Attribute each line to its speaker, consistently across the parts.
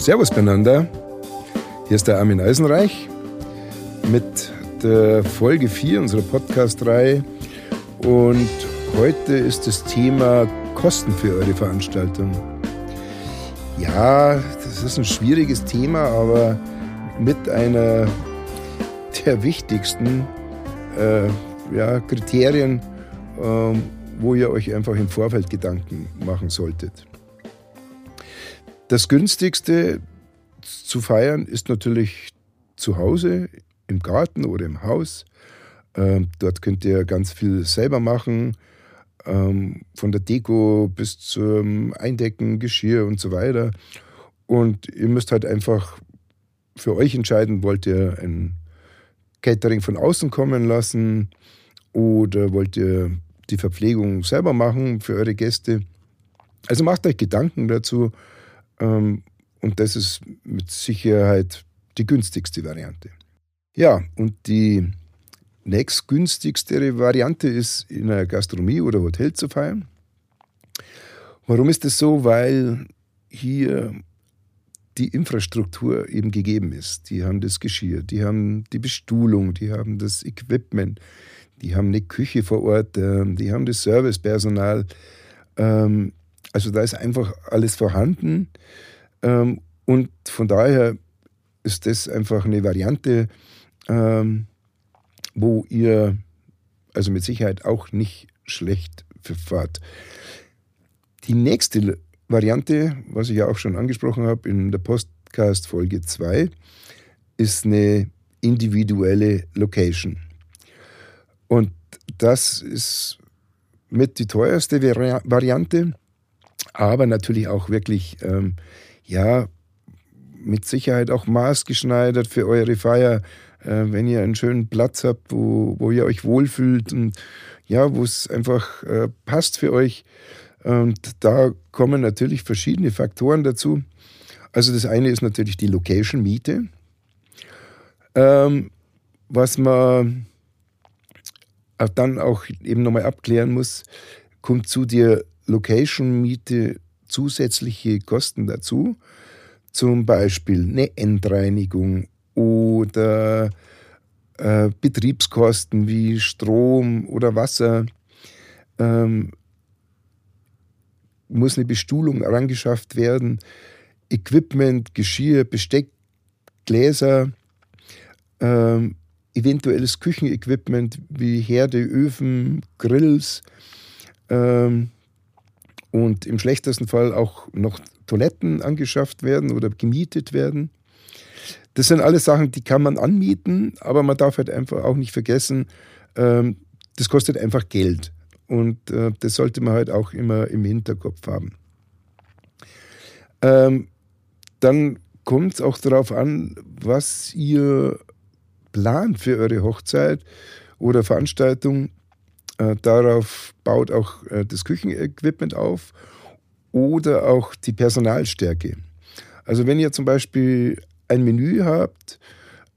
Speaker 1: Servus beieinander. Hier ist der Armin Eisenreich mit der Folge 4 unserer Podcast-Reihe. Und heute ist das Thema Kosten für eure Veranstaltung. Ja, das ist ein schwieriges Thema, aber mit einer der wichtigsten äh, ja, Kriterien, äh, wo ihr euch einfach im Vorfeld Gedanken machen solltet. Das günstigste zu feiern ist natürlich zu Hause, im Garten oder im Haus. Ähm, dort könnt ihr ganz viel selber machen, ähm, von der Deko bis zum Eindecken, Geschirr und so weiter. Und ihr müsst halt einfach für euch entscheiden, wollt ihr ein Catering von außen kommen lassen oder wollt ihr die Verpflegung selber machen für eure Gäste. Also macht euch Gedanken dazu, und das ist mit Sicherheit die günstigste Variante. Ja, und die nächstgünstigste Variante ist, in einer Gastronomie oder Hotel zu feiern. Warum ist das so? Weil hier die Infrastruktur eben gegeben ist. Die haben das Geschirr, die haben die Bestuhlung, die haben das Equipment, die haben eine Küche vor Ort, ähm, die haben das Servicepersonal. Ähm, also da ist einfach alles vorhanden. Ähm, und von daher ist das einfach eine Variante, ähm, wo ihr also mit Sicherheit auch nicht schlecht verfahrt. Die nächste Variante, was ich ja auch schon angesprochen habe in der Podcast Folge 2, ist eine individuelle Location. Und das ist mit die teuerste Variante aber natürlich auch wirklich, ähm, ja, mit Sicherheit auch maßgeschneidert für eure Feier, äh, wenn ihr einen schönen Platz habt, wo, wo ihr euch wohlfühlt und ja, wo es einfach äh, passt für euch. Und da kommen natürlich verschiedene Faktoren dazu. Also das eine ist natürlich die Location-Miete. Ähm, was man dann auch eben nochmal abklären muss, kommt zu dir Location-Miete zusätzliche Kosten dazu, zum Beispiel eine Endreinigung oder äh, Betriebskosten wie Strom oder Wasser. Ähm, muss eine Bestuhlung herangeschafft werden, Equipment, Geschirr, Besteck, Gläser, ähm, eventuelles Küchenequipment wie Herde, Öfen, Grills, ähm, und im schlechtesten Fall auch noch Toiletten angeschafft werden oder gemietet werden. Das sind alles Sachen, die kann man anmieten, aber man darf halt einfach auch nicht vergessen, ähm, das kostet einfach Geld. Und äh, das sollte man halt auch immer im Hinterkopf haben. Ähm, dann kommt es auch darauf an, was ihr plant für eure Hochzeit oder Veranstaltung. Äh, darauf baut auch äh, das Küchenequipment auf oder auch die Personalstärke. Also wenn ihr zum Beispiel ein Menü habt,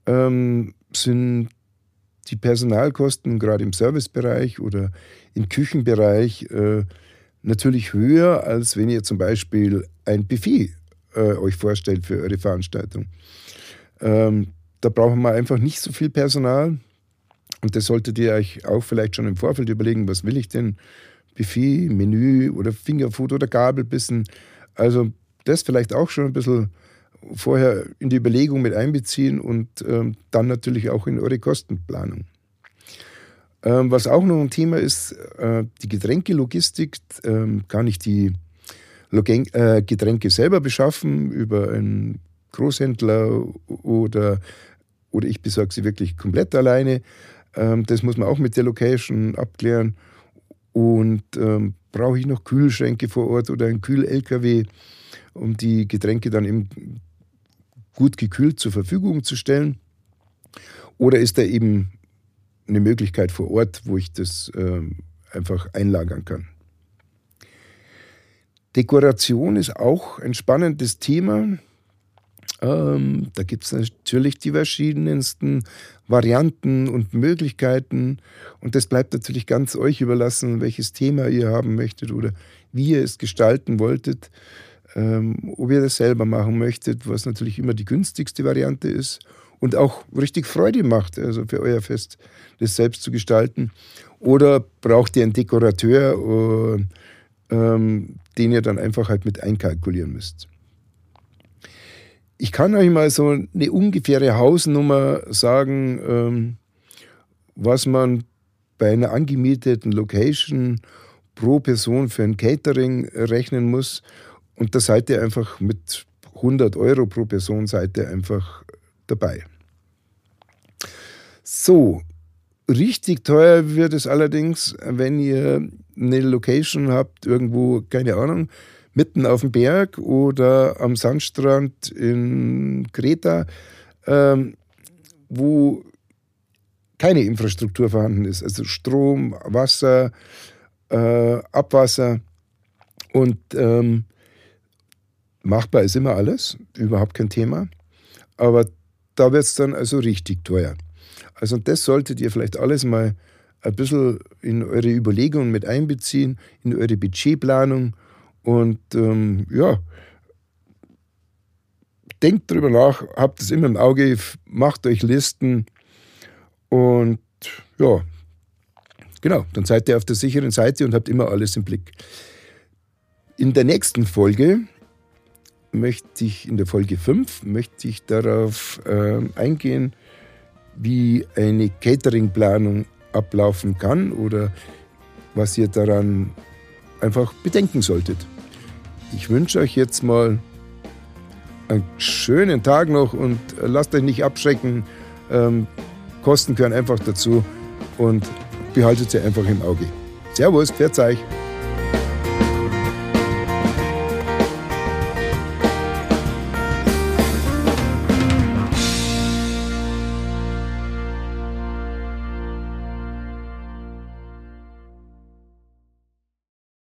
Speaker 1: ähm, sind die Personalkosten gerade im Servicebereich oder im Küchenbereich äh, natürlich höher, als wenn ihr zum Beispiel ein Buffet äh, euch vorstellt für eure Veranstaltung. Ähm, da brauchen wir einfach nicht so viel Personal. Und das solltet ihr euch auch vielleicht schon im Vorfeld überlegen, was will ich denn? Buffet, Menü oder Fingerfood oder Gabelbissen. Also das vielleicht auch schon ein bisschen vorher in die Überlegung mit einbeziehen und ähm, dann natürlich auch in eure Kostenplanung. Ähm, was auch noch ein Thema ist, äh, die Getränkelogistik. Ähm, kann ich die Logen äh, Getränke selber beschaffen über einen Großhändler oder, oder ich besorge sie wirklich komplett alleine. Ähm, das muss man auch mit der Location abklären. Und ähm, brauche ich noch Kühlschränke vor Ort oder einen Kühl-LKW, um die Getränke dann eben gut gekühlt zur Verfügung zu stellen? Oder ist da eben eine Möglichkeit vor Ort, wo ich das ähm, einfach einlagern kann? Dekoration ist auch ein spannendes Thema. Ähm, da gibt es natürlich die verschiedensten Varianten und Möglichkeiten. Und das bleibt natürlich ganz euch überlassen, welches Thema ihr haben möchtet oder wie ihr es gestalten wolltet. ähm, ob ihr das selber machen möchtet, was natürlich immer die günstigste Variante ist und auch richtig Freude macht, also für euer Fest das selbst zu gestalten. Oder braucht ihr einen Dekorateur, äh, ähm, den ihr dann einfach halt mit einkalkulieren müsst. Ich kann euch mal so eine ungefähre Hausnummer sagen, ähm, was man bei einer angemieteten Location pro Person für ein Catering rechnen muss. Und da seid ihr einfach mit 100 Euro pro Person seid ihr einfach dabei. So, richtig teuer wird es allerdings, wenn ihr eine Location habt, irgendwo, keine Ahnung, mitten auf dem Berg oder am Sandstrand in Kreta, ähm, wo keine Infrastruktur vorhanden ist. Also Strom, Wasser, äh, Abwasser und ähm, machbar ist immer alles, überhaupt kein Thema. Aber da wird es dann also richtig teuer. Also das solltet ihr vielleicht alles mal ein bisschen in eure Überlegungen mit einbeziehen, in eure Budgetplanung und ähm, ja, denkt drüber nach, habt es immer im Auge, macht euch Listen und ja, genau, dann seid ihr auf der sicheren Seite und habt immer alles im Blick. In der nächsten Folge möchte ich, in der Folge 5, möchte ich darauf äh, eingehen, wie eine Cateringplanung ablaufen kann oder was ihr daran einfach bedenken solltet. Ich wünsche euch jetzt mal einen schönen Tag noch und lasst euch nicht abschrecken. Ähm, Kosten gehören einfach dazu und behaltet sie einfach im Auge. Servus, pfiat euch.